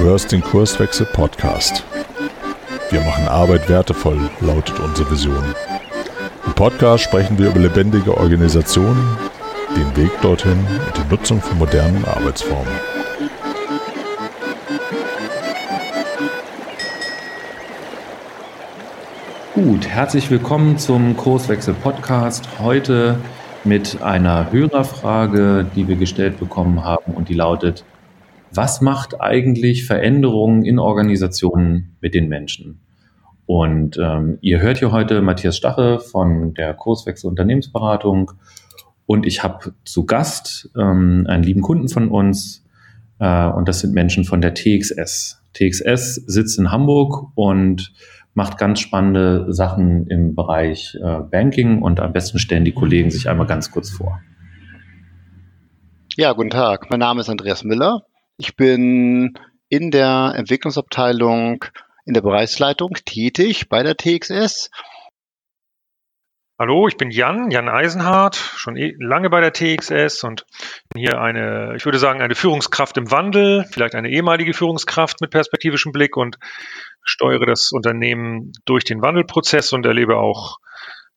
hörst den Kurswechsel Podcast. Wir machen Arbeit wertevoll, lautet unsere Vision. Im Podcast sprechen wir über lebendige Organisationen, den Weg dorthin und die Nutzung von modernen Arbeitsformen. Gut, herzlich willkommen zum Kurswechsel Podcast. Heute mit einer Hörerfrage, die wir gestellt bekommen haben und die lautet, was macht eigentlich Veränderungen in Organisationen mit den Menschen? Und ähm, ihr hört hier heute Matthias Stache von der Kurswechsel Unternehmensberatung und ich habe zu Gast ähm, einen lieben Kunden von uns äh, und das sind Menschen von der TXS. TXS sitzt in Hamburg und macht ganz spannende Sachen im Bereich äh, Banking und am besten stellen die Kollegen sich einmal ganz kurz vor. Ja, guten Tag. Mein Name ist Andreas Müller. Ich bin in der Entwicklungsabteilung in der Bereichsleitung tätig bei der TXS. Hallo, ich bin Jan, Jan Eisenhardt, schon eh lange bei der TXS und bin hier eine, ich würde sagen, eine Führungskraft im Wandel, vielleicht eine ehemalige Führungskraft mit perspektivischem Blick und steuere das Unternehmen durch den Wandelprozess und erlebe auch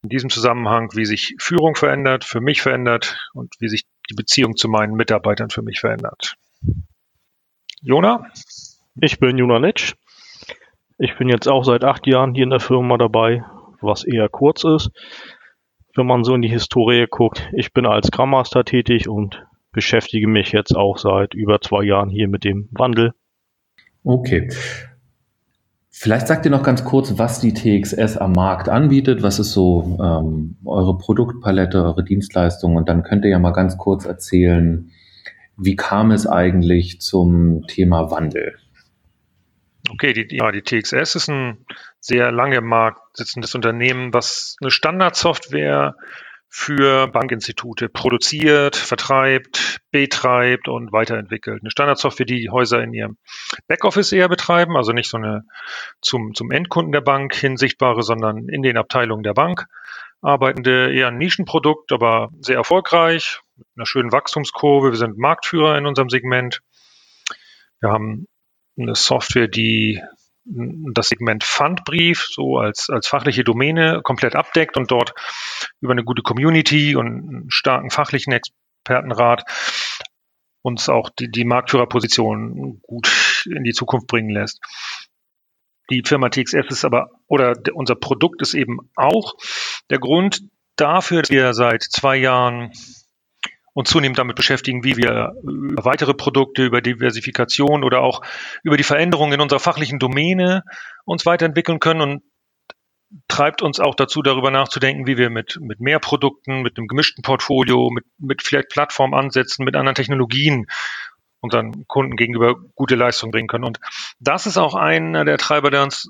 in diesem Zusammenhang, wie sich Führung verändert, für mich verändert und wie sich die Beziehung zu meinen Mitarbeitern für mich verändert. Jona? Ich bin Jona Nitsch. Ich bin jetzt auch seit acht Jahren hier in der Firma dabei, was eher kurz ist. Wenn man so in die Historie guckt, ich bin als Scrum Master tätig und beschäftige mich jetzt auch seit über zwei Jahren hier mit dem Wandel. Okay. Vielleicht sagt ihr noch ganz kurz, was die TXS am Markt anbietet. Was ist so ähm, eure Produktpalette, eure Dienstleistungen? Und dann könnt ihr ja mal ganz kurz erzählen, wie kam es eigentlich zum Thema Wandel? Okay, die, ja, die TXS ist ein sehr lange Markt sitzendes Unternehmen, was eine Standardsoftware für Bankinstitute produziert, vertreibt, betreibt und weiterentwickelt. Eine Standardsoftware, die die Häuser in ihrem Backoffice eher betreiben, also nicht so eine zum, zum Endkunden der Bank hinsichtbare, sondern in den Abteilungen der Bank arbeitende, eher ein Nischenprodukt, aber sehr erfolgreich, mit einer schönen Wachstumskurve. Wir sind Marktführer in unserem Segment. Wir haben eine Software, die das Segment Pfandbrief so als, als fachliche Domäne komplett abdeckt und dort über eine gute Community und einen starken fachlichen Expertenrat uns auch die, die Marktführerposition gut in die Zukunft bringen lässt. Die Firma TXS ist aber, oder unser Produkt ist eben auch der Grund dafür, dass wir seit zwei Jahren uns zunehmend damit beschäftigen, wie wir über weitere Produkte, über Diversifikation oder auch über die Veränderungen in unserer fachlichen Domäne uns weiterentwickeln können und treibt uns auch dazu, darüber nachzudenken, wie wir mit, mit mehr Produkten, mit einem gemischten Portfolio, mit, mit vielleicht Plattformansätzen, mit anderen Technologien unseren Kunden gegenüber gute Leistung bringen können. Und das ist auch einer der Treiber, der uns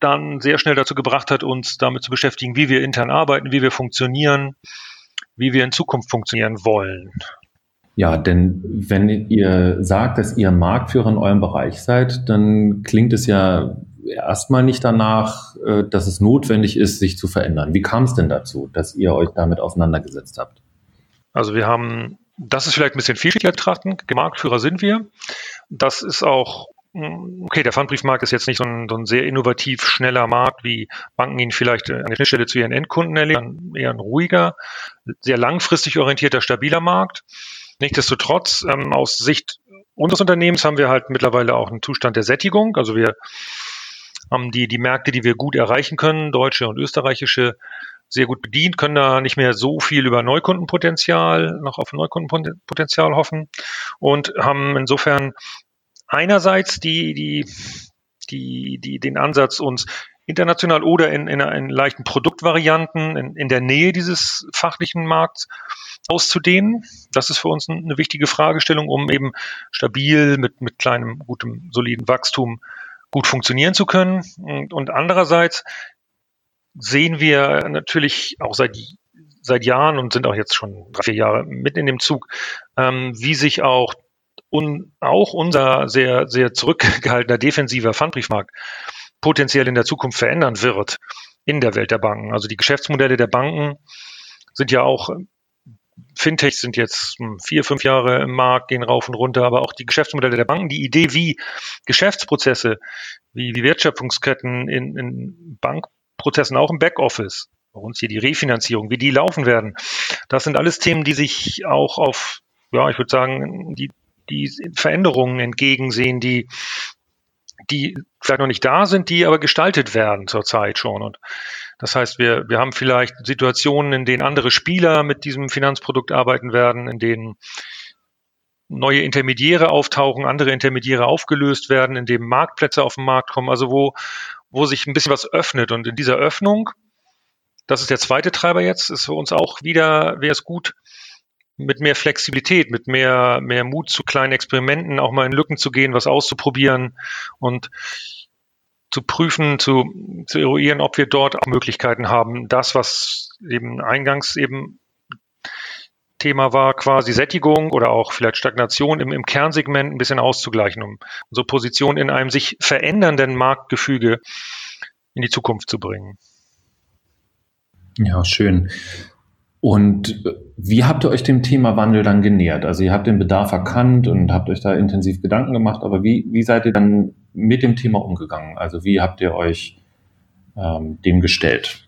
dann sehr schnell dazu gebracht hat, uns damit zu beschäftigen, wie wir intern arbeiten, wie wir funktionieren, wie wir in Zukunft funktionieren wollen. Ja, denn wenn ihr sagt, dass ihr Marktführer in eurem Bereich seid, dann klingt es ja erstmal nicht danach, äh, dass es notwendig ist, sich zu verändern. Wie kam es denn dazu, dass ihr euch damit auseinandergesetzt habt? Also wir haben, das ist vielleicht ein bisschen vielschichtiger betrachten, Marktführer sind wir. Das ist auch okay, der Pfandbriefmarkt ist jetzt nicht so ein, so ein, sehr innovativ schneller Markt, wie Banken ihn vielleicht an der Schnittstelle zu ihren Endkunden erleben, eher ein ruhiger, sehr langfristig orientierter, stabiler Markt. Nichtsdestotrotz, ähm, aus Sicht unseres Unternehmens haben wir halt mittlerweile auch einen Zustand der Sättigung. Also wir haben die, die Märkte, die wir gut erreichen können, deutsche und österreichische, sehr gut bedient, können da nicht mehr so viel über Neukundenpotenzial, noch auf Neukundenpotenzial hoffen und haben insofern einerseits die, die, die, die, den Ansatz, uns international oder in, in, in leichten Produktvarianten in, in der Nähe dieses fachlichen Markts auszudehnen. Das ist für uns eine wichtige Fragestellung, um eben stabil mit, mit kleinem, gutem, soliden Wachstum gut funktionieren zu können. Und, und andererseits sehen wir natürlich auch seit seit Jahren und sind auch jetzt schon drei, vier Jahre mit in dem Zug, ähm, wie sich auch und auch unser sehr, sehr zurückgehaltener defensiver Pfandbriefmarkt potenziell in der Zukunft verändern wird in der Welt der Banken. Also die Geschäftsmodelle der Banken sind ja auch Fintechs sind jetzt hm, vier, fünf Jahre im Markt, gehen rauf und runter, aber auch die Geschäftsmodelle der Banken, die Idee, wie Geschäftsprozesse, wie, wie Wertschöpfungsketten in, in Bankprozessen, auch im Backoffice, bei uns hier die Refinanzierung, wie die laufen werden, das sind alles Themen, die sich auch auf, ja, ich würde sagen, die, die Veränderungen entgegensehen, die die vielleicht noch nicht da sind, die aber gestaltet werden zurzeit schon. Und das heißt, wir, wir haben vielleicht Situationen, in denen andere Spieler mit diesem Finanzprodukt arbeiten werden, in denen neue Intermediäre auftauchen, andere Intermediäre aufgelöst werden, in denen Marktplätze auf den Markt kommen, also wo, wo sich ein bisschen was öffnet. Und in dieser Öffnung, das ist der zweite Treiber jetzt, ist für uns auch wieder, wäre es gut, mit mehr Flexibilität, mit mehr, mehr Mut zu kleinen Experimenten, auch mal in Lücken zu gehen, was auszuprobieren und zu prüfen, zu, zu eruieren, ob wir dort auch Möglichkeiten haben, das, was eben eingangs eben Thema war, quasi Sättigung oder auch vielleicht Stagnation im, im Kernsegment ein bisschen auszugleichen, um unsere Position in einem sich verändernden Marktgefüge in die Zukunft zu bringen. Ja, schön. Und wie habt ihr euch dem Thema Wandel dann genähert? Also ihr habt den Bedarf erkannt und habt euch da intensiv Gedanken gemacht, aber wie, wie seid ihr dann mit dem Thema umgegangen? Also wie habt ihr euch ähm, dem gestellt?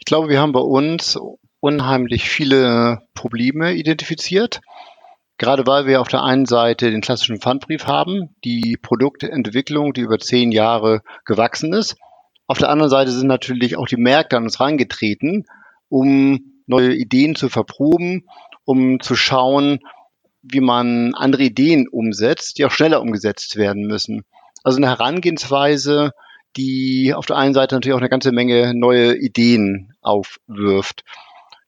Ich glaube, wir haben bei uns unheimlich viele Probleme identifiziert. Gerade weil wir auf der einen Seite den klassischen Pfandbrief haben, die Produktentwicklung, die über zehn Jahre gewachsen ist. Auf der anderen Seite sind natürlich auch die Märkte an uns reingetreten, um neue Ideen zu verproben, um zu schauen, wie man andere Ideen umsetzt, die auch schneller umgesetzt werden müssen. Also eine Herangehensweise, die auf der einen Seite natürlich auch eine ganze Menge neue Ideen aufwirft.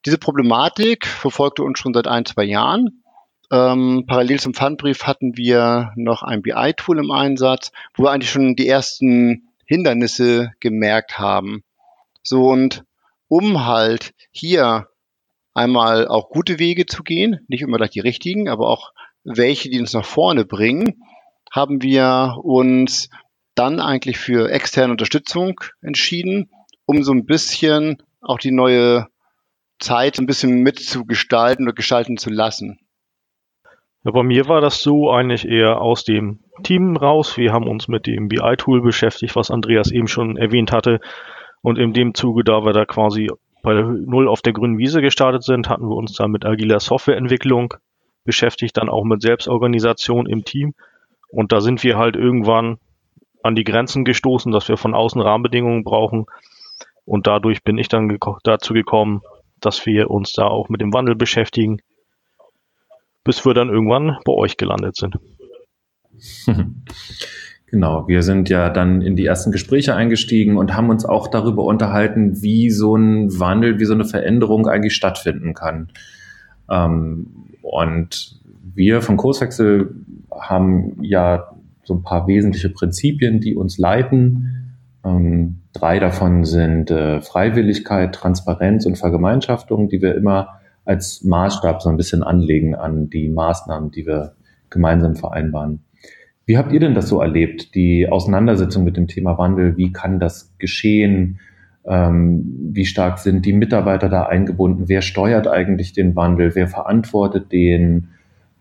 Diese Problematik verfolgte uns schon seit ein, zwei Jahren. Ähm, parallel zum Pfandbrief hatten wir noch ein BI-Tool im Einsatz, wo wir eigentlich schon die ersten Hindernisse gemerkt haben. So und um halt hier einmal auch gute Wege zu gehen, nicht immer gleich die richtigen, aber auch welche, die uns nach vorne bringen, haben wir uns dann eigentlich für externe Unterstützung entschieden, um so ein bisschen auch die neue Zeit ein bisschen mitzugestalten oder gestalten zu lassen. Ja, bei mir war das so eigentlich eher aus dem Team raus. Wir haben uns mit dem BI-Tool beschäftigt, was Andreas eben schon erwähnt hatte. Und in dem Zuge, da wir da quasi bei Null auf der grünen Wiese gestartet sind, hatten wir uns dann mit agiler Softwareentwicklung beschäftigt, dann auch mit Selbstorganisation im Team. Und da sind wir halt irgendwann an die Grenzen gestoßen, dass wir von außen Rahmenbedingungen brauchen. Und dadurch bin ich dann geko dazu gekommen, dass wir uns da auch mit dem Wandel beschäftigen, bis wir dann irgendwann bei euch gelandet sind. Genau, wir sind ja dann in die ersten Gespräche eingestiegen und haben uns auch darüber unterhalten, wie so ein Wandel, wie so eine Veränderung eigentlich stattfinden kann. Ähm, und wir vom Kurswechsel haben ja so ein paar wesentliche Prinzipien, die uns leiten. Ähm, drei davon sind äh, Freiwilligkeit, Transparenz und Vergemeinschaftung, die wir immer als Maßstab so ein bisschen anlegen an die Maßnahmen, die wir gemeinsam vereinbaren. Wie habt ihr denn das so erlebt, die Auseinandersetzung mit dem Thema Wandel? Wie kann das geschehen? Ähm, wie stark sind die Mitarbeiter da eingebunden? Wer steuert eigentlich den Wandel? Wer verantwortet den?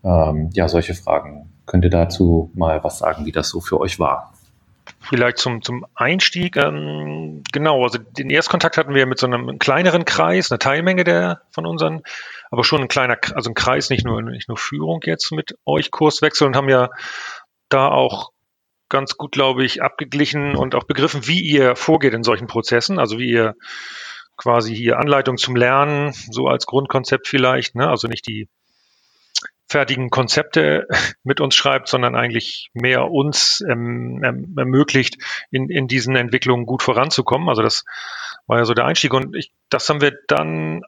Ähm, ja, solche Fragen. Könnt ihr dazu mal was sagen, wie das so für euch war? Vielleicht zum, zum Einstieg, ähm, genau, also den Erstkontakt hatten wir mit so einem kleineren Kreis, eine Teilmenge der von unseren, aber schon ein kleiner, also ein Kreis, nicht nur, nicht nur Führung jetzt mit euch Kurswechsel und haben ja da auch ganz gut, glaube ich, abgeglichen und auch begriffen, wie ihr vorgeht in solchen Prozessen, also wie ihr quasi hier Anleitung zum Lernen, so als Grundkonzept vielleicht, ne? also nicht die fertigen Konzepte mit uns schreibt, sondern eigentlich mehr uns ähm, erm-, ermöglicht, in, in diesen Entwicklungen gut voranzukommen. Also das war ja so der Einstieg und ich, das haben wir dann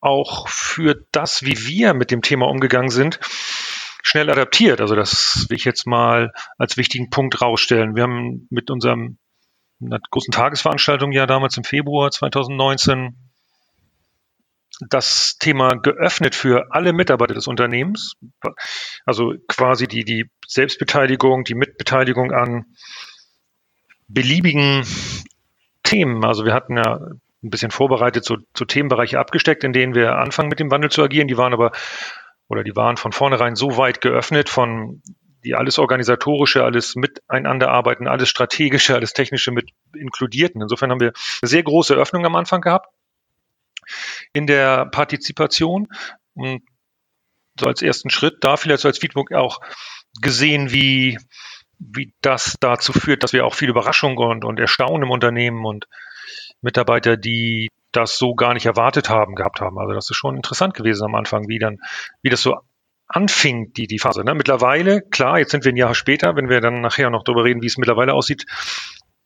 auch für das, wie wir mit dem Thema umgegangen sind, schnell adaptiert. Also das will ich jetzt mal als wichtigen Punkt rausstellen. Wir haben mit unserem einer großen Tagesveranstaltung ja damals im Februar 2019 das Thema geöffnet für alle Mitarbeiter des Unternehmens. Also quasi die, die Selbstbeteiligung, die Mitbeteiligung an beliebigen Themen. Also wir hatten ja ein bisschen vorbereitet, so, so Themenbereiche abgesteckt, in denen wir anfangen mit dem Wandel zu agieren. Die waren aber, oder die waren von vornherein so weit geöffnet von die alles organisatorische, alles miteinander arbeiten, alles strategische, alles technische mit inkludierten. Insofern haben wir eine sehr große Öffnung am Anfang gehabt in der Partizipation. Und so als ersten Schritt da vielleicht so als Feedback auch gesehen, wie, wie das dazu führt, dass wir auch viel Überraschung und, und Erstaunen im Unternehmen und Mitarbeiter, die das so gar nicht erwartet haben, gehabt haben. Also das ist schon interessant gewesen am Anfang, wie dann, wie das so anfing, die, die Phase. Ne? Mittlerweile, klar, jetzt sind wir ein Jahr später, wenn wir dann nachher noch darüber reden, wie es mittlerweile aussieht,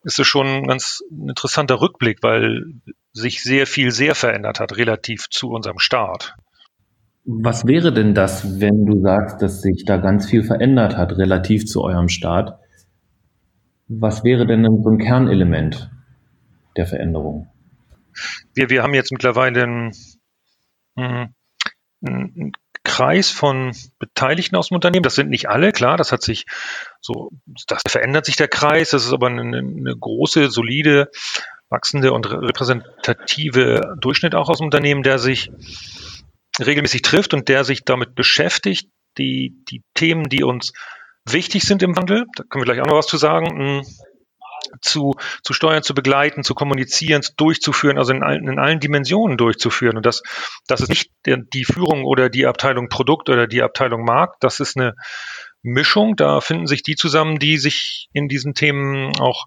ist es schon ein ganz interessanter Rückblick, weil sich sehr viel sehr verändert hat, relativ zu unserem Start. Was wäre denn das, wenn du sagst, dass sich da ganz viel verändert hat, relativ zu eurem Start? Was wäre denn so ein Kernelement der Veränderung? Wir, wir haben jetzt mittlerweile ein, ein, ein Kreis von Beteiligten aus dem Unternehmen. Das sind nicht alle, klar, das hat sich so, das verändert sich der Kreis. Das ist aber eine, eine große, solide, wachsende und repräsentative Durchschnitt auch aus dem Unternehmen, der sich regelmäßig trifft und der sich damit beschäftigt, die, die Themen, die uns wichtig sind im Wandel, da können wir gleich auch noch was zu sagen, zu, zu steuern, zu begleiten, zu kommunizieren, durchzuführen, also in allen, in allen Dimensionen durchzuführen. Und das, das ist nicht die Führung oder die Abteilung Produkt oder die Abteilung Markt, das ist eine Mischung. Da finden sich die zusammen, die sich in diesen Themen auch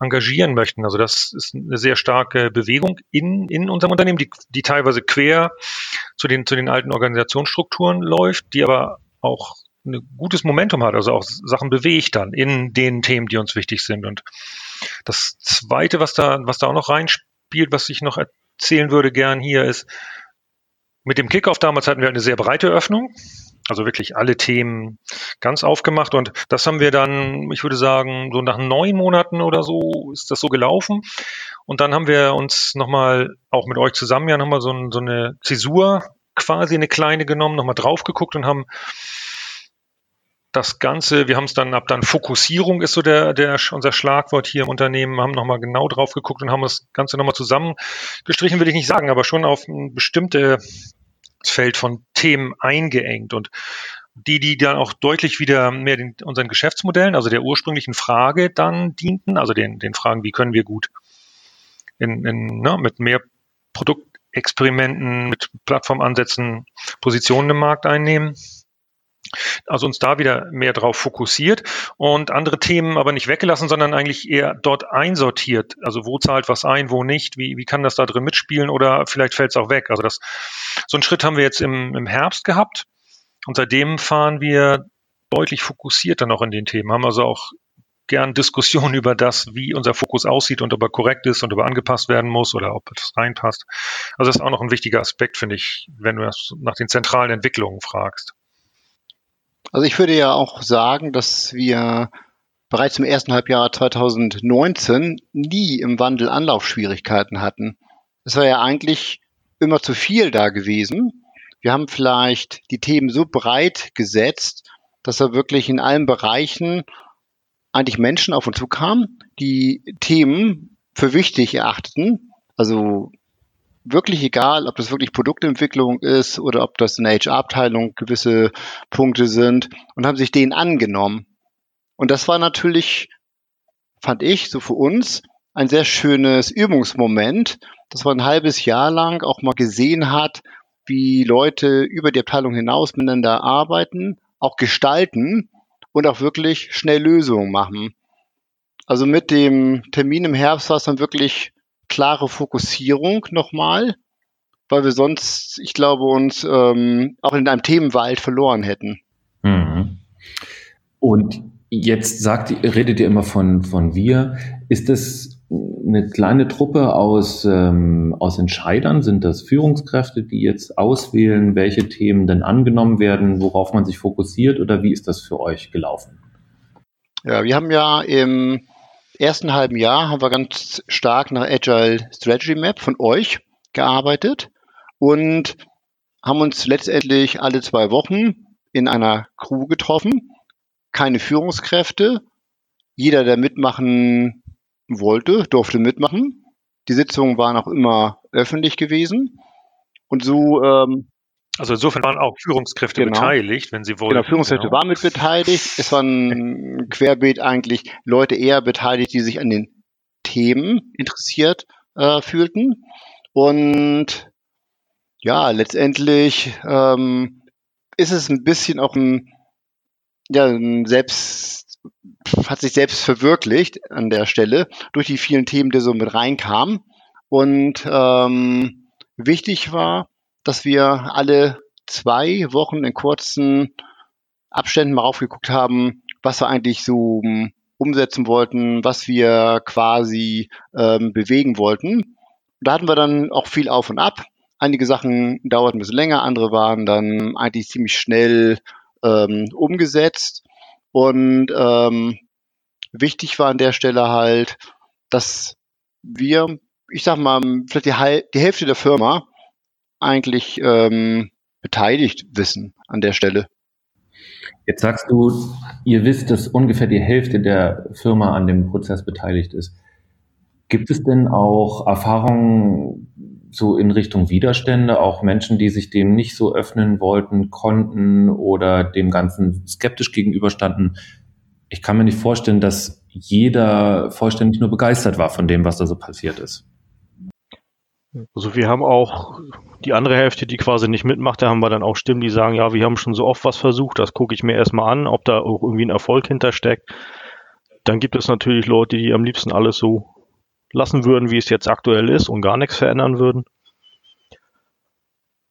engagieren möchten. Also das ist eine sehr starke Bewegung in, in unserem Unternehmen, die, die teilweise quer zu den, zu den alten Organisationsstrukturen läuft, die aber auch ein gutes Momentum hat, also auch Sachen bewegt dann in den Themen, die uns wichtig sind. Und das Zweite, was da, was da auch noch reinspielt, was ich noch erzählen würde gern hier, ist, mit dem Kickoff damals hatten wir eine sehr breite Öffnung, also wirklich alle Themen ganz aufgemacht und das haben wir dann, ich würde sagen, so nach neun Monaten oder so ist das so gelaufen. Und dann haben wir uns nochmal, auch mit euch zusammen ja nochmal so, so eine Zäsur quasi eine kleine genommen, nochmal drauf geguckt und haben das Ganze, wir haben es dann ab dann Fokussierung ist so der, der unser Schlagwort hier im Unternehmen, haben nochmal genau drauf geguckt und haben das Ganze nochmal zusammengestrichen, will ich nicht sagen, aber schon auf ein bestimmtes Feld von Themen eingeengt. Und die, die dann auch deutlich wieder mehr den, unseren Geschäftsmodellen, also der ursprünglichen Frage dann dienten, also den, den Fragen, wie können wir gut in, in, ne, mit mehr Produktexperimenten, mit Plattformansätzen Positionen im Markt einnehmen also uns da wieder mehr drauf fokussiert und andere Themen aber nicht weggelassen, sondern eigentlich eher dort einsortiert. Also wo zahlt was ein, wo nicht, wie, wie kann das da drin mitspielen oder vielleicht fällt es auch weg. Also das, so einen Schritt haben wir jetzt im, im Herbst gehabt und seitdem fahren wir deutlich fokussierter noch in den Themen, haben also auch gern Diskussionen über das, wie unser Fokus aussieht und ob er korrekt ist und ob er angepasst werden muss oder ob es reinpasst. Also das ist auch noch ein wichtiger Aspekt, finde ich, wenn du nach den zentralen Entwicklungen fragst. Also ich würde ja auch sagen, dass wir bereits im ersten Halbjahr 2019 nie im Wandel Anlaufschwierigkeiten hatten. Es war ja eigentlich immer zu viel da gewesen. Wir haben vielleicht die Themen so breit gesetzt, dass da wirklich in allen Bereichen eigentlich Menschen auf uns zukamen, die Themen für wichtig erachteten. Also wirklich egal, ob das wirklich Produktentwicklung ist oder ob das in der HR-Abteilung gewisse Punkte sind und haben sich denen angenommen. Und das war natürlich, fand ich, so für uns ein sehr schönes Übungsmoment, dass man ein halbes Jahr lang auch mal gesehen hat, wie Leute über die Abteilung hinaus miteinander arbeiten, auch gestalten und auch wirklich schnell Lösungen machen. Also mit dem Termin im Herbst war es dann wirklich klare Fokussierung nochmal, weil wir sonst, ich glaube, uns ähm, auch in einem Themenwald verloren hätten. Mhm. Und jetzt sagt, redet ihr immer von, von wir. Ist das eine kleine Truppe aus, ähm, aus Entscheidern? Sind das Führungskräfte, die jetzt auswählen, welche Themen denn angenommen werden, worauf man sich fokussiert oder wie ist das für euch gelaufen? Ja, wir haben ja im ersten halben Jahr haben wir ganz stark nach Agile Strategy Map von euch gearbeitet und haben uns letztendlich alle zwei Wochen in einer Crew getroffen. Keine Führungskräfte. Jeder, der mitmachen wollte, durfte mitmachen. Die Sitzungen waren auch immer öffentlich gewesen. Und so ähm, also insofern waren auch Führungskräfte genau. beteiligt, wenn sie wollten. Genau, Führungskräfte genau. waren mit beteiligt. Es waren querbeet eigentlich Leute eher beteiligt, die sich an den Themen interessiert äh, fühlten. Und ja, letztendlich ähm, ist es ein bisschen auch ein, ja, ein selbst, hat sich selbst verwirklicht an der Stelle durch die vielen Themen, die so mit reinkamen. Und ähm, wichtig war, dass wir alle zwei Wochen in kurzen Abständen mal aufgeguckt haben, was wir eigentlich so um, umsetzen wollten, was wir quasi ähm, bewegen wollten. Da hatten wir dann auch viel auf und ab. Einige Sachen dauerten ein bisschen länger, andere waren dann eigentlich ziemlich schnell ähm, umgesetzt. Und ähm, wichtig war an der Stelle halt, dass wir, ich sag mal, vielleicht die, die Hälfte der Firma eigentlich ähm, beteiligt wissen an der Stelle. Jetzt sagst du, ihr wisst, dass ungefähr die Hälfte der Firma an dem Prozess beteiligt ist. Gibt es denn auch Erfahrungen so in Richtung Widerstände, auch Menschen, die sich dem nicht so öffnen wollten, konnten oder dem Ganzen skeptisch gegenüberstanden? Ich kann mir nicht vorstellen, dass jeder vollständig nur begeistert war von dem, was da so passiert ist. Also wir haben auch die andere Hälfte, die quasi nicht mitmacht, da haben wir dann auch Stimmen, die sagen, ja, wir haben schon so oft was versucht, das gucke ich mir erstmal an, ob da auch irgendwie ein Erfolg hintersteckt. Dann gibt es natürlich Leute, die am liebsten alles so lassen würden, wie es jetzt aktuell ist und gar nichts verändern würden.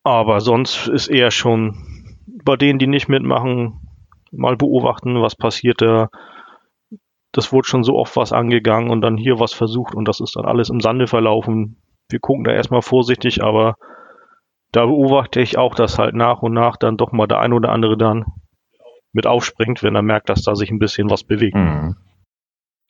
Aber sonst ist eher schon bei denen, die nicht mitmachen, mal beobachten, was passiert da. Das wurde schon so oft was angegangen und dann hier was versucht und das ist dann alles im Sande verlaufen wir gucken da erstmal vorsichtig, aber da beobachte ich auch, dass halt nach und nach dann doch mal der ein oder andere dann mit aufspringt, wenn er merkt, dass da sich ein bisschen was bewegt. Mhm.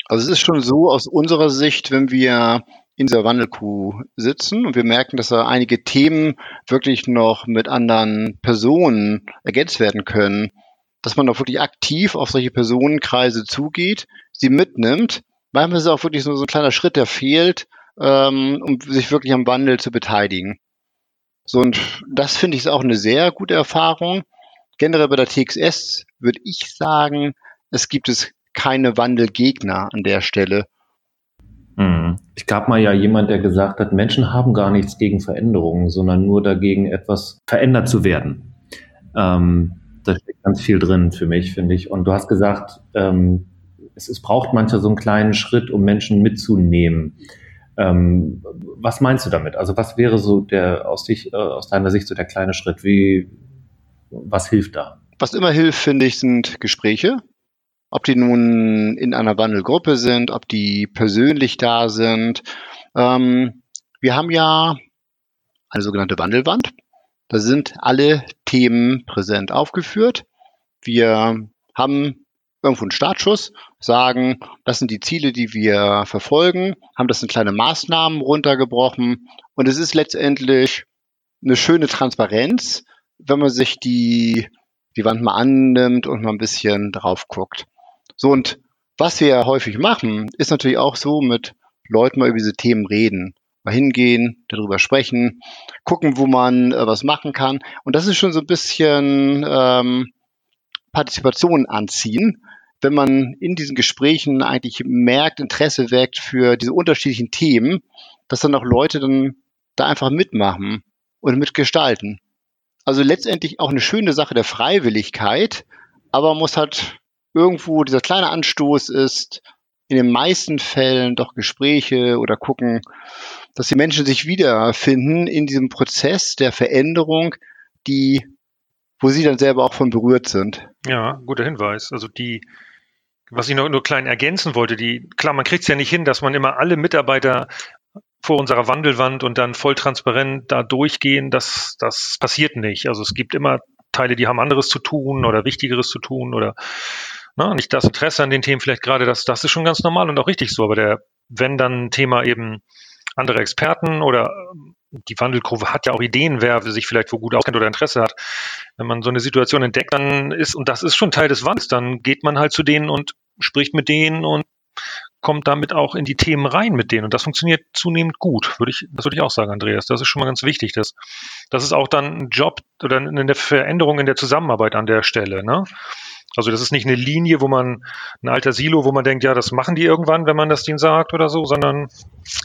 Also es ist schon so aus unserer Sicht, wenn wir in dieser Wandelkuh sitzen und wir merken, dass da einige Themen wirklich noch mit anderen Personen ergänzt werden können, dass man auch wirklich aktiv auf solche Personenkreise zugeht, sie mitnimmt. Manchmal ist es auch wirklich so, so ein kleiner Schritt, der fehlt, ähm, um sich wirklich am Wandel zu beteiligen. So, und das finde ich ist auch eine sehr gute Erfahrung. Generell bei der TXS würde ich sagen, es gibt es keine Wandelgegner an der Stelle. Hm. Ich gab mal ja jemand, der gesagt hat, Menschen haben gar nichts gegen Veränderungen, sondern nur dagegen, etwas verändert zu werden. Ähm, da steckt ganz viel drin für mich, finde ich. Und du hast gesagt, ähm, es, es braucht manchmal so einen kleinen Schritt, um Menschen mitzunehmen. Ähm, was meinst du damit? Also was wäre so der aus, dich, äh, aus deiner Sicht so der kleine Schritt? Wie, was hilft da? Was immer hilft, finde ich, sind Gespräche. Ob die nun in einer Wandelgruppe sind, ob die persönlich da sind. Ähm, wir haben ja eine sogenannte Wandelwand. Da sind alle Themen präsent aufgeführt. Wir haben irgendwo einen Startschuss, sagen, das sind die Ziele, die wir verfolgen, haben das in kleine Maßnahmen runtergebrochen und es ist letztendlich eine schöne Transparenz, wenn man sich die, die Wand mal annimmt und mal ein bisschen drauf guckt. So und was wir häufig machen, ist natürlich auch so mit Leuten mal über diese Themen reden. Mal hingehen, darüber sprechen, gucken, wo man äh, was machen kann. Und das ist schon so ein bisschen ähm, Partizipation anziehen, wenn man in diesen Gesprächen eigentlich merkt, Interesse weckt für diese unterschiedlichen Themen, dass dann auch Leute dann da einfach mitmachen und mitgestalten. Also letztendlich auch eine schöne Sache der Freiwilligkeit, aber muss halt irgendwo dieser kleine Anstoß ist, in den meisten Fällen doch Gespräche oder gucken, dass die Menschen sich wiederfinden in diesem Prozess der Veränderung, die, wo sie dann selber auch von berührt sind. Ja, guter Hinweis. Also die, was ich noch nur klein ergänzen wollte, die, klar, man kriegt es ja nicht hin, dass man immer alle Mitarbeiter vor unserer Wandelwand und dann voll transparent da durchgehen, das, das passiert nicht. Also es gibt immer Teile, die haben anderes zu tun oder Wichtigeres zu tun oder ne, nicht das Interesse an den Themen vielleicht gerade, das, das ist schon ganz normal und auch richtig so. Aber der, wenn dann ein Thema eben andere Experten oder die Wandelkurve hat ja auch Ideen, wer sich vielleicht wo gut auskennt oder Interesse hat. Wenn man so eine Situation entdeckt, dann ist, und das ist schon Teil des Wandels, dann geht man halt zu denen und spricht mit denen und kommt damit auch in die Themen rein mit denen. Und das funktioniert zunehmend gut, würde ich, das würde ich auch sagen, Andreas. Das ist schon mal ganz wichtig. Das, das ist auch dann ein Job oder eine Veränderung in der Zusammenarbeit an der Stelle. Ne? Also das ist nicht eine Linie, wo man ein alter Silo, wo man denkt, ja, das machen die irgendwann, wenn man das denen sagt oder so, sondern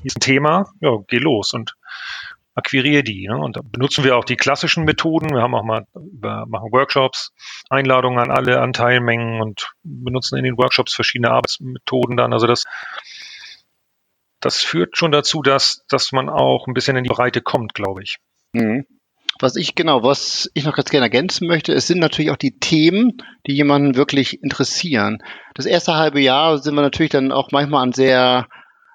ist ein Thema, ja, geh los und akquiriere die. Ne? Und da benutzen wir auch die klassischen Methoden. Wir haben auch mal, wir machen Workshops, Einladungen an alle an Teilmengen und benutzen in den Workshops verschiedene Arbeitsmethoden dann. Also das, das führt schon dazu, dass, dass man auch ein bisschen in die Breite kommt, glaube ich. Mhm. Was ich genau, was ich noch ganz gerne ergänzen möchte, es sind natürlich auch die Themen, die jemanden wirklich interessieren. Das erste halbe Jahr sind wir natürlich dann auch manchmal an sehr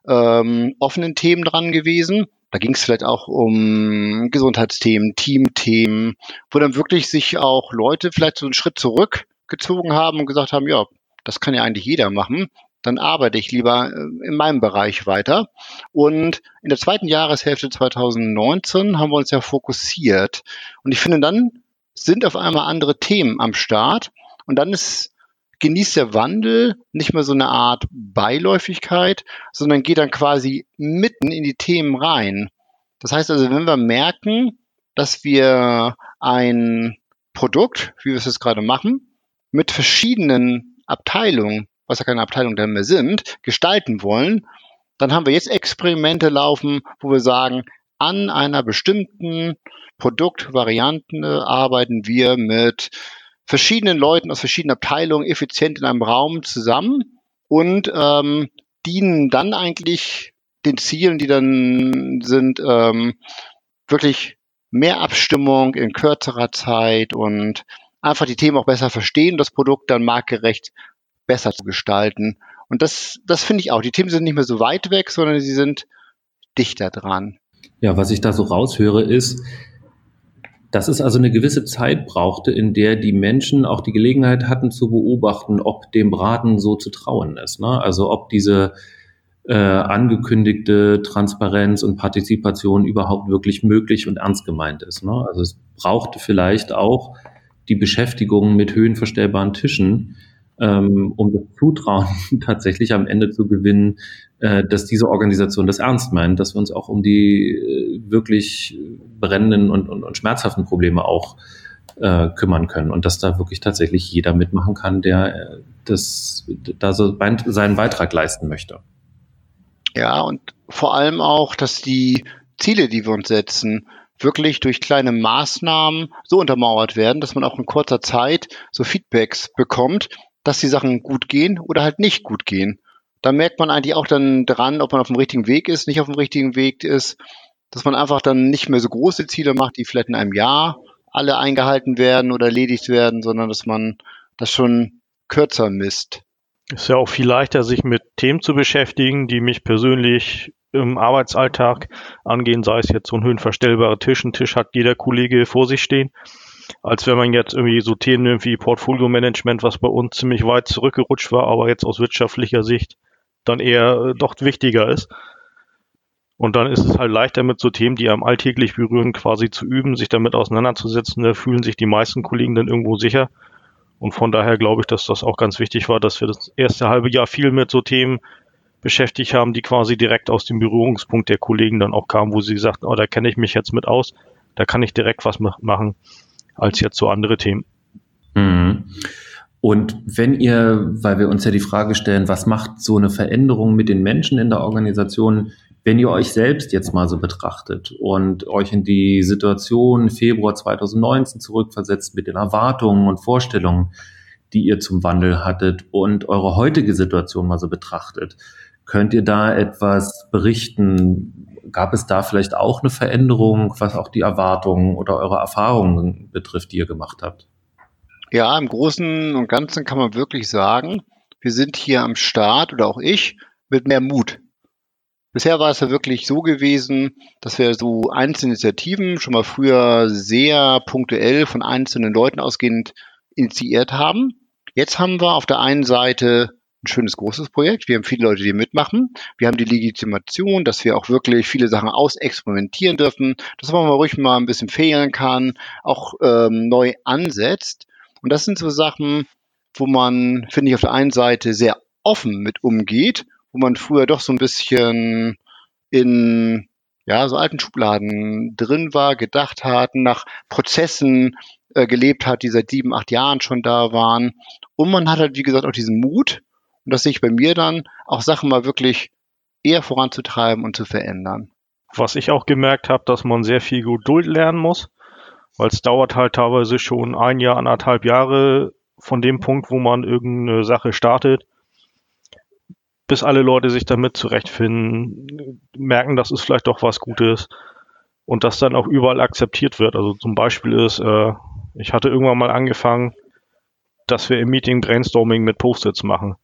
ähm, offenen Themen dran gewesen. Da ging es vielleicht auch um Gesundheitsthemen, Teamthemen, wo dann wirklich sich auch Leute vielleicht so einen Schritt zurückgezogen haben und gesagt haben, ja, das kann ja eigentlich jeder machen. Dann arbeite ich lieber äh, in meinem Bereich weiter. Und in der zweiten Jahreshälfte 2019 haben wir uns ja fokussiert. Und ich finde, dann sind auf einmal andere Themen am Start. Und dann ist genießt der Wandel nicht mehr so eine Art Beiläufigkeit, sondern geht dann quasi mitten in die Themen rein. Das heißt also, wenn wir merken, dass wir ein Produkt, wie wir es jetzt gerade machen, mit verschiedenen Abteilungen, was ja keine Abteilungen mehr sind, gestalten wollen, dann haben wir jetzt Experimente laufen, wo wir sagen, an einer bestimmten Produktvariante arbeiten wir mit verschiedenen Leuten aus verschiedenen Abteilungen effizient in einem Raum zusammen und ähm, dienen dann eigentlich den Zielen, die dann sind, ähm, wirklich mehr Abstimmung in kürzerer Zeit und einfach die Themen auch besser verstehen, das Produkt dann marktgerecht besser zu gestalten. Und das, das finde ich auch. Die Themen sind nicht mehr so weit weg, sondern sie sind dichter dran. Ja, was ich da so raushöre, ist, dass es also eine gewisse Zeit brauchte, in der die Menschen auch die Gelegenheit hatten zu beobachten, ob dem Braten so zu trauen ist. Ne? Also ob diese äh, angekündigte Transparenz und Partizipation überhaupt wirklich möglich und ernst gemeint ist. Ne? Also es brauchte vielleicht auch die Beschäftigung mit höhenverstellbaren Tischen, ähm, um das Zutrauen tatsächlich am Ende zu gewinnen, dass diese Organisation das ernst meint, dass wir uns auch um die äh, wirklich brennenden und, und, und schmerzhaften Probleme auch äh, kümmern können und dass da wirklich tatsächlich jeder mitmachen kann, der äh, das, da so seinen Beitrag leisten möchte. Ja, und vor allem auch, dass die Ziele, die wir uns setzen, wirklich durch kleine Maßnahmen so untermauert werden, dass man auch in kurzer Zeit so Feedbacks bekommt, dass die Sachen gut gehen oder halt nicht gut gehen. Da merkt man eigentlich auch dann dran, ob man auf dem richtigen Weg ist, nicht auf dem richtigen Weg ist, dass man einfach dann nicht mehr so große Ziele macht, die vielleicht in einem Jahr alle eingehalten werden oder erledigt werden, sondern dass man das schon kürzer misst. Ist ja auch viel leichter, sich mit Themen zu beschäftigen, die mich persönlich im Arbeitsalltag angehen, sei es jetzt so ein höhenverstellbarer Tisch. Ein Tisch hat jeder Kollege vor sich stehen als wenn man jetzt irgendwie so Themen wie Portfolio-Management, was bei uns ziemlich weit zurückgerutscht war, aber jetzt aus wirtschaftlicher Sicht dann eher äh, doch wichtiger ist. Und dann ist es halt leichter mit so Themen, die einem alltäglich berühren, quasi zu üben, sich damit auseinanderzusetzen. Da fühlen sich die meisten Kollegen dann irgendwo sicher. Und von daher glaube ich, dass das auch ganz wichtig war, dass wir das erste halbe Jahr viel mit so Themen beschäftigt haben, die quasi direkt aus dem Berührungspunkt der Kollegen dann auch kamen, wo sie sagten, oh, da kenne ich mich jetzt mit aus, da kann ich direkt was machen als jetzt so andere Themen. Mhm. Und wenn ihr, weil wir uns ja die Frage stellen, was macht so eine Veränderung mit den Menschen in der Organisation, wenn ihr euch selbst jetzt mal so betrachtet und euch in die Situation Februar 2019 zurückversetzt mit den Erwartungen und Vorstellungen, die ihr zum Wandel hattet und eure heutige Situation mal so betrachtet, könnt ihr da etwas berichten, Gab es da vielleicht auch eine Veränderung, was auch die Erwartungen oder eure Erfahrungen betrifft, die ihr gemacht habt? Ja, im Großen und Ganzen kann man wirklich sagen, wir sind hier am Start oder auch ich mit mehr Mut. Bisher war es ja wirklich so gewesen, dass wir so einzelne Initiativen schon mal früher sehr punktuell von einzelnen Leuten ausgehend initiiert haben. Jetzt haben wir auf der einen Seite ein schönes großes Projekt. Wir haben viele Leute, die mitmachen. Wir haben die Legitimation, dass wir auch wirklich viele Sachen ausexperimentieren dürfen, dass man mal ruhig mal ein bisschen fehlen kann, auch ähm, neu ansetzt. Und das sind so Sachen, wo man, finde ich, auf der einen Seite sehr offen mit umgeht, wo man früher doch so ein bisschen in ja, so alten Schubladen drin war, gedacht hat, nach Prozessen äh, gelebt hat, die seit sieben, acht Jahren schon da waren. Und man hat halt, wie gesagt, auch diesen Mut, und das sehe ich bei mir dann, auch Sachen mal wirklich eher voranzutreiben und zu verändern. Was ich auch gemerkt habe, dass man sehr viel Geduld lernen muss, weil es dauert halt teilweise schon ein Jahr, anderthalb Jahre von dem Punkt, wo man irgendeine Sache startet, bis alle Leute sich damit zurechtfinden, merken, das ist vielleicht doch was Gutes und das dann auch überall akzeptiert wird. Also zum Beispiel ist, äh, ich hatte irgendwann mal angefangen, dass wir im Meeting Brainstorming mit Post-its machen.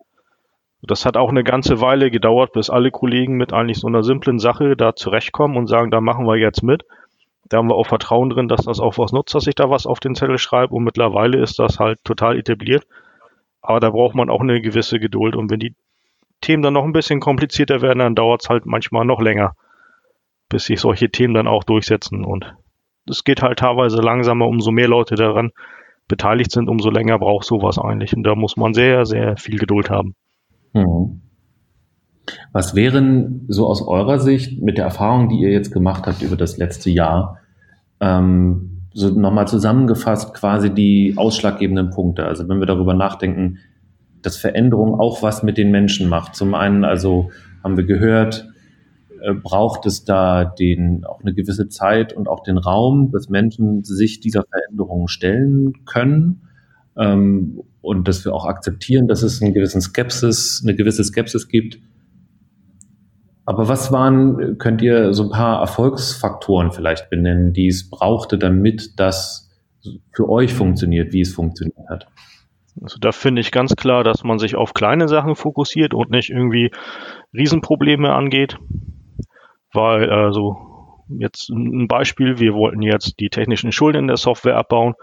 Das hat auch eine ganze Weile gedauert, bis alle Kollegen mit eigentlich so einer simplen Sache da zurechtkommen und sagen, da machen wir jetzt mit. Da haben wir auch Vertrauen drin, dass das auch was nutzt, dass ich da was auf den Zettel schreibe und mittlerweile ist das halt total etabliert. Aber da braucht man auch eine gewisse Geduld und wenn die Themen dann noch ein bisschen komplizierter werden, dann dauert es halt manchmal noch länger, bis sich solche Themen dann auch durchsetzen. Und es geht halt teilweise langsamer, umso mehr Leute daran beteiligt sind, umso länger braucht sowas eigentlich. Und da muss man sehr, sehr viel Geduld haben. Mhm. Was wären so aus eurer Sicht mit der Erfahrung, die ihr jetzt gemacht habt über das letzte Jahr, ähm, so nochmal zusammengefasst quasi die ausschlaggebenden Punkte? Also wenn wir darüber nachdenken, dass Veränderung auch was mit den Menschen macht. Zum einen, also haben wir gehört, äh, braucht es da den, auch eine gewisse Zeit und auch den Raum, dass Menschen sich dieser Veränderung stellen können. Ähm, und dass wir auch akzeptieren, dass es einen gewissen Skepsis, eine gewisse Skepsis gibt. Aber was waren, könnt ihr so ein paar Erfolgsfaktoren vielleicht benennen, die es brauchte, damit das für euch funktioniert, wie es funktioniert hat? Also da finde ich ganz klar, dass man sich auf kleine Sachen fokussiert und nicht irgendwie Riesenprobleme angeht. Weil, also jetzt ein Beispiel, wir wollten jetzt die technischen Schulden in der Software abbauen.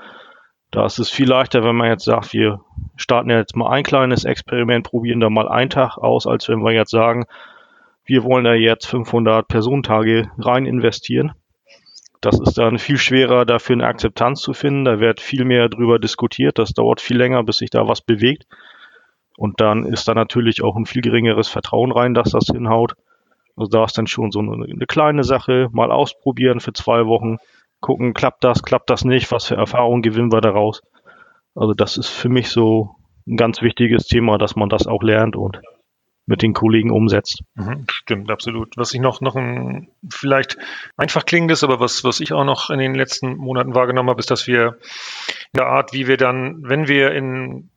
Da ist es viel leichter, wenn man jetzt sagt, wir starten jetzt mal ein kleines Experiment, probieren da mal einen Tag aus, als wenn wir jetzt sagen, wir wollen da jetzt 500 Personentage rein investieren. Das ist dann viel schwerer, dafür eine Akzeptanz zu finden. Da wird viel mehr drüber diskutiert. Das dauert viel länger, bis sich da was bewegt. Und dann ist da natürlich auch ein viel geringeres Vertrauen rein, dass das hinhaut. Also da ist dann schon so eine, eine kleine Sache, mal ausprobieren für zwei Wochen, gucken, klappt das, klappt das nicht, was für Erfahrungen gewinnen wir daraus. Also das ist für mich so ein ganz wichtiges Thema, dass man das auch lernt und mit den Kollegen umsetzt. Mhm, stimmt, absolut. Was ich noch, noch ein vielleicht einfach klingendes, aber was, was ich auch noch in den letzten Monaten wahrgenommen habe, ist, dass wir in der Art, wie wir dann, wenn wir in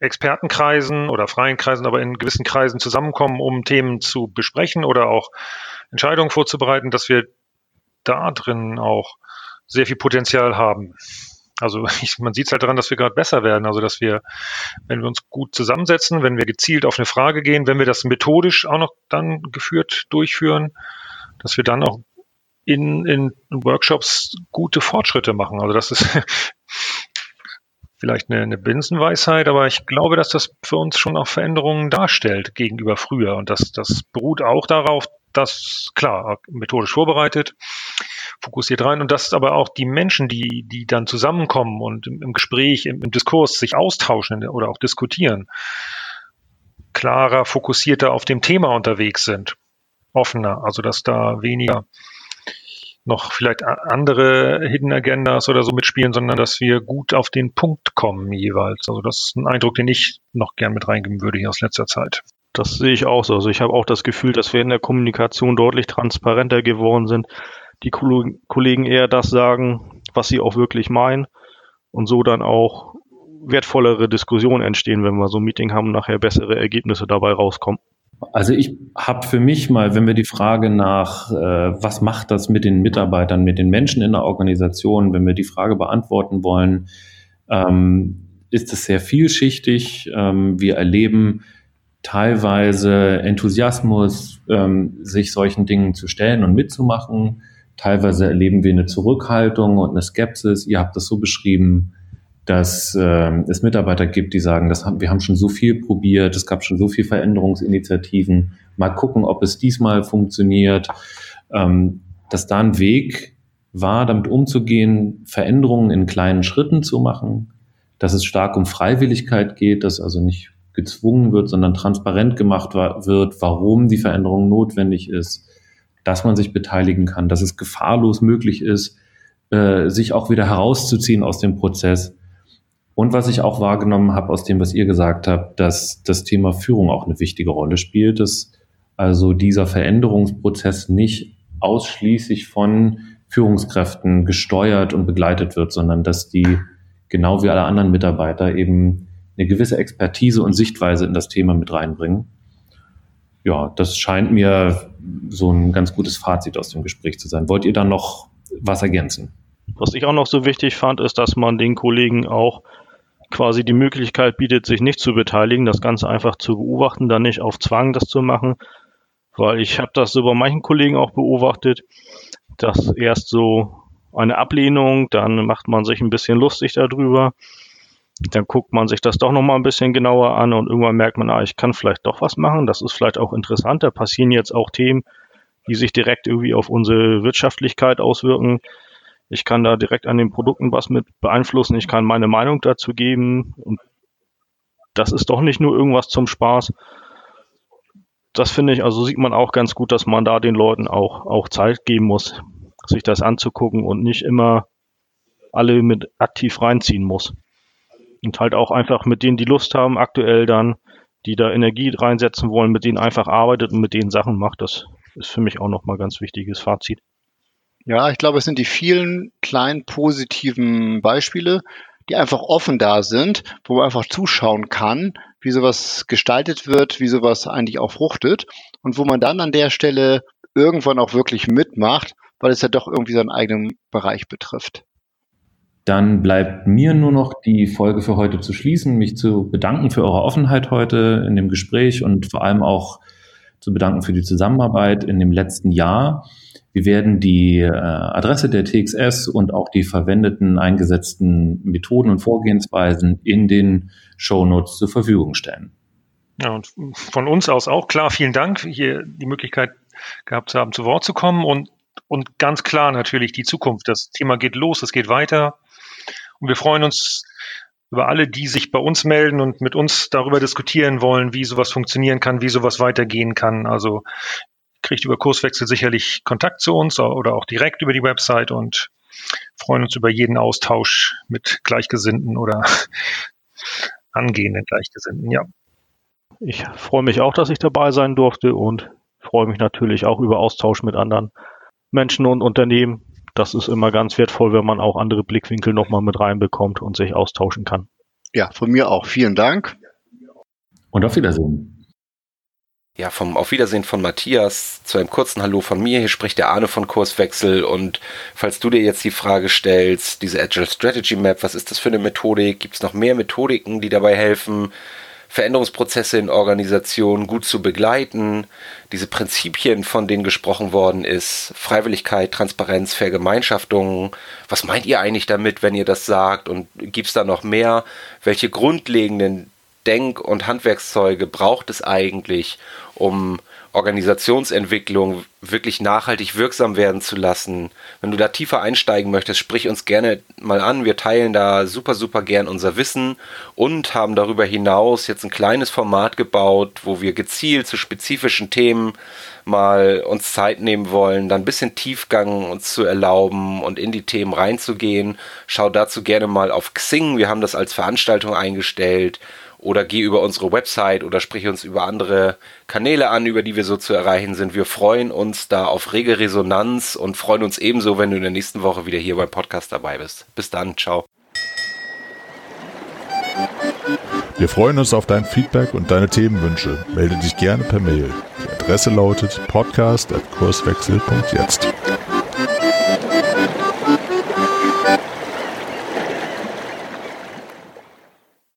Expertenkreisen oder freien Kreisen, aber in gewissen Kreisen zusammenkommen, um Themen zu besprechen oder auch Entscheidungen vorzubereiten, dass wir da drin auch sehr viel Potenzial haben. Also ich, man sieht es halt daran, dass wir gerade besser werden. Also dass wir, wenn wir uns gut zusammensetzen, wenn wir gezielt auf eine Frage gehen, wenn wir das methodisch auch noch dann geführt durchführen, dass wir dann auch in, in Workshops gute Fortschritte machen. Also das ist vielleicht eine, eine Binsenweisheit, aber ich glaube, dass das für uns schon auch Veränderungen darstellt gegenüber früher. Und das, das beruht auch darauf, dass, klar, methodisch vorbereitet, fokussiert rein und dass aber auch die Menschen, die, die dann zusammenkommen und im, im Gespräch, im, im, Diskurs sich austauschen oder auch diskutieren, klarer, fokussierter auf dem Thema unterwegs sind, offener, also dass da weniger noch vielleicht andere Hidden Agendas oder so mitspielen, sondern dass wir gut auf den Punkt kommen jeweils. Also das ist ein Eindruck, den ich noch gern mit reingeben würde hier aus letzter Zeit. Das sehe ich auch so. Also ich habe auch das Gefühl, dass wir in der Kommunikation deutlich transparenter geworden sind die Kollegen eher das sagen, was sie auch wirklich meinen und so dann auch wertvollere Diskussionen entstehen, wenn wir so ein Meeting haben, nachher bessere Ergebnisse dabei rauskommen. Also ich habe für mich mal, wenn wir die Frage nach, äh, was macht das mit den Mitarbeitern, mit den Menschen in der Organisation, wenn wir die Frage beantworten wollen, ähm, ist es sehr vielschichtig. Ähm, wir erleben teilweise Enthusiasmus, ähm, sich solchen Dingen zu stellen und mitzumachen. Teilweise erleben wir eine Zurückhaltung und eine Skepsis. Ihr habt das so beschrieben, dass äh, es Mitarbeiter gibt, die sagen, das haben, wir haben schon so viel probiert, es gab schon so viele Veränderungsinitiativen. Mal gucken, ob es diesmal funktioniert. Ähm, dass da ein Weg war, damit umzugehen, Veränderungen in kleinen Schritten zu machen, dass es stark um Freiwilligkeit geht, dass also nicht gezwungen wird, sondern transparent gemacht wird, warum die Veränderung notwendig ist, dass man sich beteiligen kann, dass es gefahrlos möglich ist, äh, sich auch wieder herauszuziehen aus dem Prozess. Und was ich auch wahrgenommen habe aus dem, was ihr gesagt habt, dass das Thema Führung auch eine wichtige Rolle spielt, dass also dieser Veränderungsprozess nicht ausschließlich von Führungskräften gesteuert und begleitet wird, sondern dass die genau wie alle anderen Mitarbeiter eben eine gewisse Expertise und Sichtweise in das Thema mit reinbringen. Ja, das scheint mir so ein ganz gutes Fazit aus dem Gespräch zu sein. Wollt ihr da noch was ergänzen? Was ich auch noch so wichtig fand, ist, dass man den Kollegen auch quasi die Möglichkeit bietet, sich nicht zu beteiligen, das Ganze einfach zu beobachten, dann nicht auf Zwang das zu machen, weil ich habe das so bei manchen Kollegen auch beobachtet, dass erst so eine Ablehnung, dann macht man sich ein bisschen lustig darüber, dann guckt man sich das doch nochmal ein bisschen genauer an und irgendwann merkt man, ah, ich kann vielleicht doch was machen, das ist vielleicht auch interessant, da passieren jetzt auch Themen, die sich direkt irgendwie auf unsere Wirtschaftlichkeit auswirken. Ich kann da direkt an den Produkten was mit beeinflussen, ich kann meine Meinung dazu geben und das ist doch nicht nur irgendwas zum Spaß. Das finde ich, also sieht man auch ganz gut, dass man da den Leuten auch, auch Zeit geben muss, sich das anzugucken und nicht immer alle mit aktiv reinziehen muss. Und halt auch einfach mit denen, die Lust haben, aktuell dann, die da Energie reinsetzen wollen, mit denen einfach arbeitet und mit denen Sachen macht. Das ist für mich auch nochmal ganz wichtiges Fazit. Ja, ich glaube, es sind die vielen kleinen positiven Beispiele, die einfach offen da sind, wo man einfach zuschauen kann, wie sowas gestaltet wird, wie sowas eigentlich auch fruchtet und wo man dann an der Stelle irgendwann auch wirklich mitmacht, weil es ja doch irgendwie seinen eigenen Bereich betrifft. Dann bleibt mir nur noch die Folge für heute zu schließen, mich zu bedanken für eure Offenheit heute in dem Gespräch und vor allem auch zu bedanken für die Zusammenarbeit in dem letzten Jahr. Wir werden die äh, Adresse der TXS und auch die verwendeten eingesetzten Methoden und Vorgehensweisen in den Shownotes zur Verfügung stellen. Ja, und von uns aus auch klar, vielen Dank, hier die Möglichkeit gehabt zu haben, zu Wort zu kommen und, und ganz klar natürlich die Zukunft. Das Thema geht los, es geht weiter. Und wir freuen uns über alle, die sich bei uns melden und mit uns darüber diskutieren wollen, wie sowas funktionieren kann, wie sowas weitergehen kann. Also kriegt über Kurswechsel sicherlich Kontakt zu uns oder auch direkt über die Website und freuen uns über jeden Austausch mit Gleichgesinnten oder angehenden Gleichgesinnten, ja. Ich freue mich auch, dass ich dabei sein durfte und freue mich natürlich auch über Austausch mit anderen Menschen und Unternehmen. Das ist immer ganz wertvoll, wenn man auch andere Blickwinkel nochmal mit reinbekommt und sich austauschen kann. Ja, von mir auch. Vielen Dank. Und auf Wiedersehen. Ja, vom Auf Wiedersehen von Matthias zu einem kurzen Hallo von mir. Hier spricht der Arne von Kurswechsel. Und falls du dir jetzt die Frage stellst, diese Agile Strategy Map, was ist das für eine Methodik? Gibt es noch mehr Methodiken, die dabei helfen, Veränderungsprozesse in Organisationen gut zu begleiten? Diese Prinzipien, von denen gesprochen worden ist, Freiwilligkeit, Transparenz, Vergemeinschaftung. Was meint ihr eigentlich damit, wenn ihr das sagt? Und gibt es da noch mehr? Welche grundlegenden Denk- und Handwerkszeuge braucht es eigentlich, um Organisationsentwicklung wirklich nachhaltig wirksam werden zu lassen. Wenn du da tiefer einsteigen möchtest, sprich uns gerne mal an. Wir teilen da super, super gern unser Wissen und haben darüber hinaus jetzt ein kleines Format gebaut, wo wir gezielt zu spezifischen Themen mal uns Zeit nehmen wollen, dann ein bisschen Tiefgang uns zu erlauben und in die Themen reinzugehen. Schau dazu gerne mal auf Xing. Wir haben das als Veranstaltung eingestellt oder geh über unsere Website oder sprich uns über andere Kanäle an, über die wir so zu erreichen sind. Wir freuen uns da auf rege Resonanz und freuen uns ebenso, wenn du in der nächsten Woche wieder hier beim Podcast dabei bist. Bis dann, ciao. Wir freuen uns auf dein Feedback und deine Themenwünsche. Melde dich gerne per Mail. Die Adresse lautet podcast.kurswechsel.jetzt.